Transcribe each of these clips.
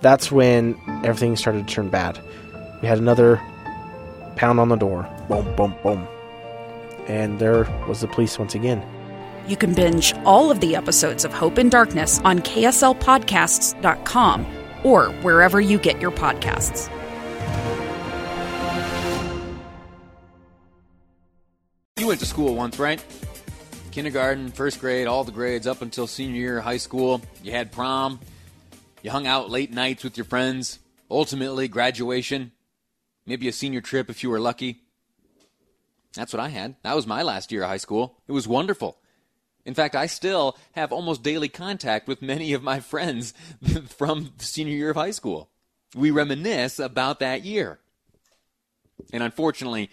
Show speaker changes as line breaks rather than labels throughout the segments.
That's when everything started to turn bad. We had another pound on the door. Boom, boom, boom. And there was the police once again.
You can binge all of the episodes of Hope and Darkness on KSLPodcasts.com or wherever you get your podcasts.
You went to school once, right? Kindergarten, first grade, all the grades up until senior year of high school. You had prom. You hung out late nights with your friends. Ultimately, graduation. Maybe a senior trip if you were lucky. That's what I had. That was my last year of high school. It was wonderful. In fact, I still have almost daily contact with many of my friends from the senior year of high school. We reminisce about that year. And unfortunately,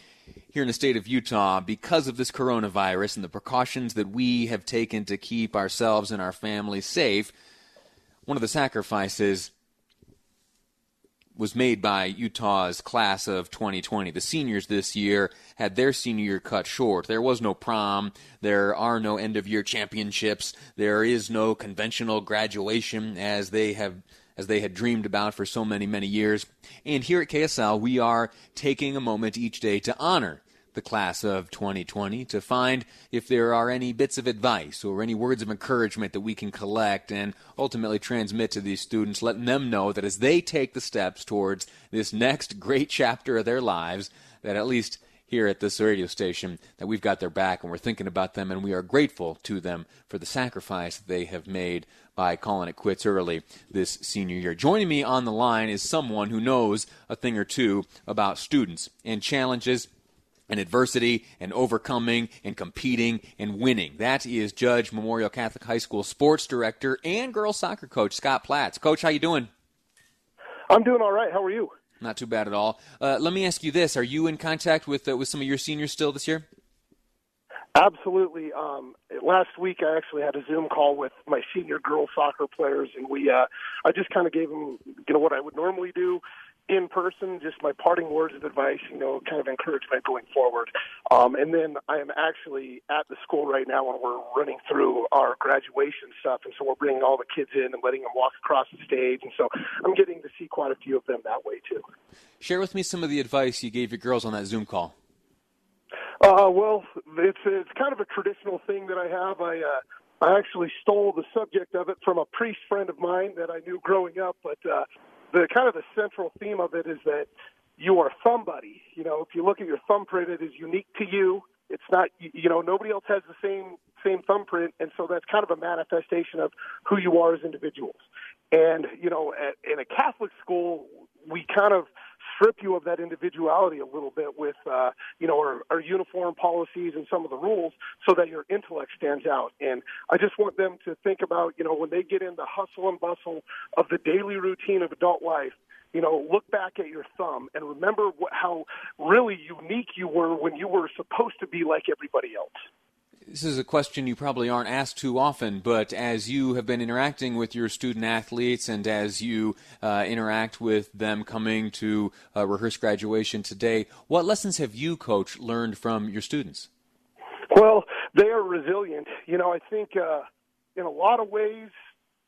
here in the state of Utah, because of this coronavirus and the precautions that we have taken to keep ourselves and our families safe, one of the sacrifices was made by Utah's class of 2020. The seniors this year had their senior year cut short. There was no prom. There are no end of year championships. There is no conventional graduation as they have as they had dreamed about for so many, many years. And here at KSL, we are taking a moment each day to honor the class of 2020 to find if there are any bits of advice or any words of encouragement that we can collect and ultimately transmit to these students, letting them know that as they take the steps towards this next great chapter of their lives, that at least here at this radio station that we've got their back and we're thinking about them and we are grateful to them for the sacrifice they have made by calling it quits early this senior year. Joining me on the line is someone who knows a thing or two about students and challenges and adversity and overcoming and competing and winning. That is Judge Memorial Catholic High School sports director and girls soccer coach Scott Platts. Coach, how you doing?
I'm doing all right. How are you?
Not too bad at all. Uh, let me ask you this: Are you in contact with uh, with some of your seniors still this year?
Absolutely. Um, last week, I actually had a Zoom call with my senior girls soccer players, and we uh, I just kind of gave them you know what I would normally do in person, just my parting words of advice, you know, kind of encouragement going forward. Um, and then I am actually at the school right now and we're running through our graduation stuff. And so we're bringing all the kids in and letting them walk across the stage. And so I'm getting to see quite a few of them that way too.
Share with me some of the advice you gave your girls on that Zoom call.
Uh, well, it's it's kind of a traditional thing that I have. I uh, I actually stole the subject of it from a priest friend of mine that I knew growing up, but uh, the kind of the central theme of it is that you are somebody. You know, if you look at your thumbprint, it is unique to you. It's not, you know, nobody else has the same same thumbprint, and so that's kind of a manifestation of who you are as individuals. And you know, at, in a Catholic school, we kind of strip you of that individuality a little bit with, uh, you know, our, our uniform policies and some of the rules so that your intellect stands out. And I just want them to think about, you know, when they get in the hustle and bustle of the daily routine of adult life, you know, look back at your thumb and remember what, how really unique you were when you were supposed to be like everybody else.
This is a question you probably aren't asked too often, but as you have been interacting with your student athletes and as you uh, interact with them coming to uh, rehearse graduation today, what lessons have you, coach, learned from your students?
Well, they are resilient. You know, I think uh, in a lot of ways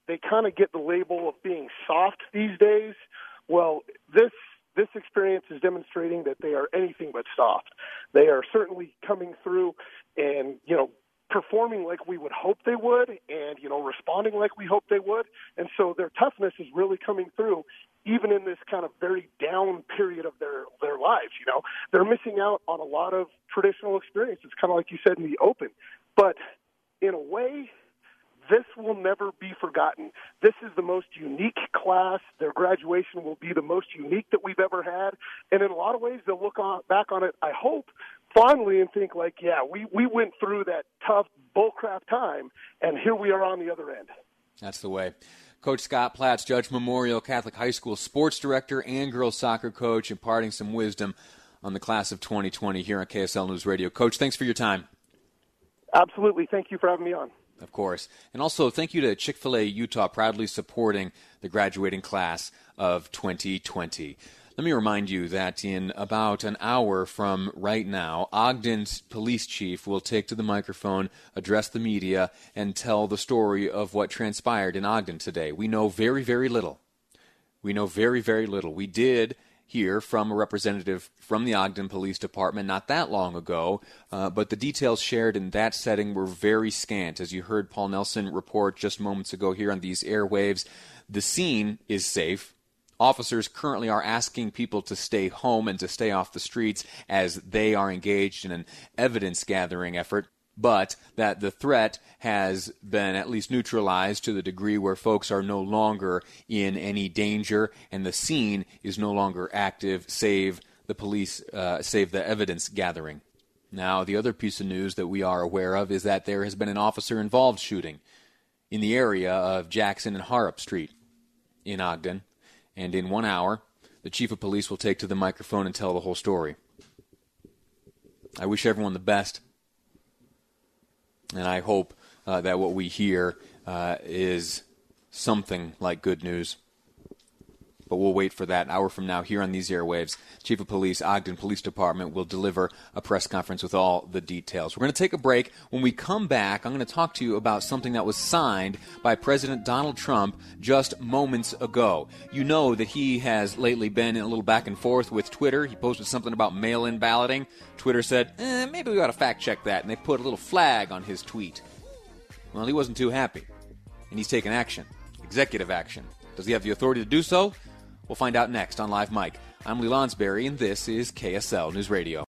they kind of get the label of being soft these days. Well, this this experience is demonstrating that they are anything but soft. They are certainly coming through and, you know, performing like we would hope they would and, you know, responding like we hope they would. And so their toughness is really coming through even in this kind of very down period of their their lives, you know. They're missing out on a lot of traditional experiences, kind of like you said in the open. But in a way, this will never be forgotten. This is the most unique class. Their graduation will be the most unique that we've ever had. And in a lot of ways, they'll look on, back on it, I hope, fondly and think like, yeah, we, we went through that tough bullcrap time, and here we are on the other end.
That's the way. Coach Scott Platts, Judge Memorial Catholic High School sports director and girls soccer coach, imparting some wisdom on the class of 2020 here on KSL News Radio. Coach, thanks for your time.
Absolutely. Thank you for having me on.
Of course. And also, thank you to Chick fil A Utah, proudly supporting the graduating class of 2020. Let me remind you that in about an hour from right now, Ogden's police chief will take to the microphone, address the media, and tell the story of what transpired in Ogden today. We know very, very little. We know very, very little. We did hear from a representative from the Ogden Police Department not that long ago, uh, but the details shared in that setting were very scant. As you heard Paul Nelson report just moments ago here on these airwaves, the scene is safe. Officers currently are asking people to stay home and to stay off the streets as they are engaged in an evidence gathering effort, but that the threat has been at least neutralized to the degree where folks are no longer in any danger and the scene is no longer active, save the police, uh, save the evidence gathering. Now, the other piece of news that we are aware of is that there has been an officer involved shooting in the area of Jackson and Harrop Street in Ogden and in one hour, the chief of police will take to the microphone and tell the whole story. I wish everyone the best, and I hope uh, that what we hear uh, is something like good news. But we'll wait for that. An hour from now, here on these airwaves, Chief of Police, Ogden Police Department, will deliver a press conference with all the details. We're going to take a break. When we come back, I'm going to talk to you about something that was signed by President Donald Trump just moments ago. You know that he has lately been in a little back and forth with Twitter. He posted something about mail in balloting. Twitter said, eh, maybe we ought to fact check that, and they put a little flag on his tweet. Well, he wasn't too happy, and he's taken action, executive action. Does he have the authority to do so? We'll find out next on Live Mic. I'm Lee Lonsberry, and this is KSL News Radio.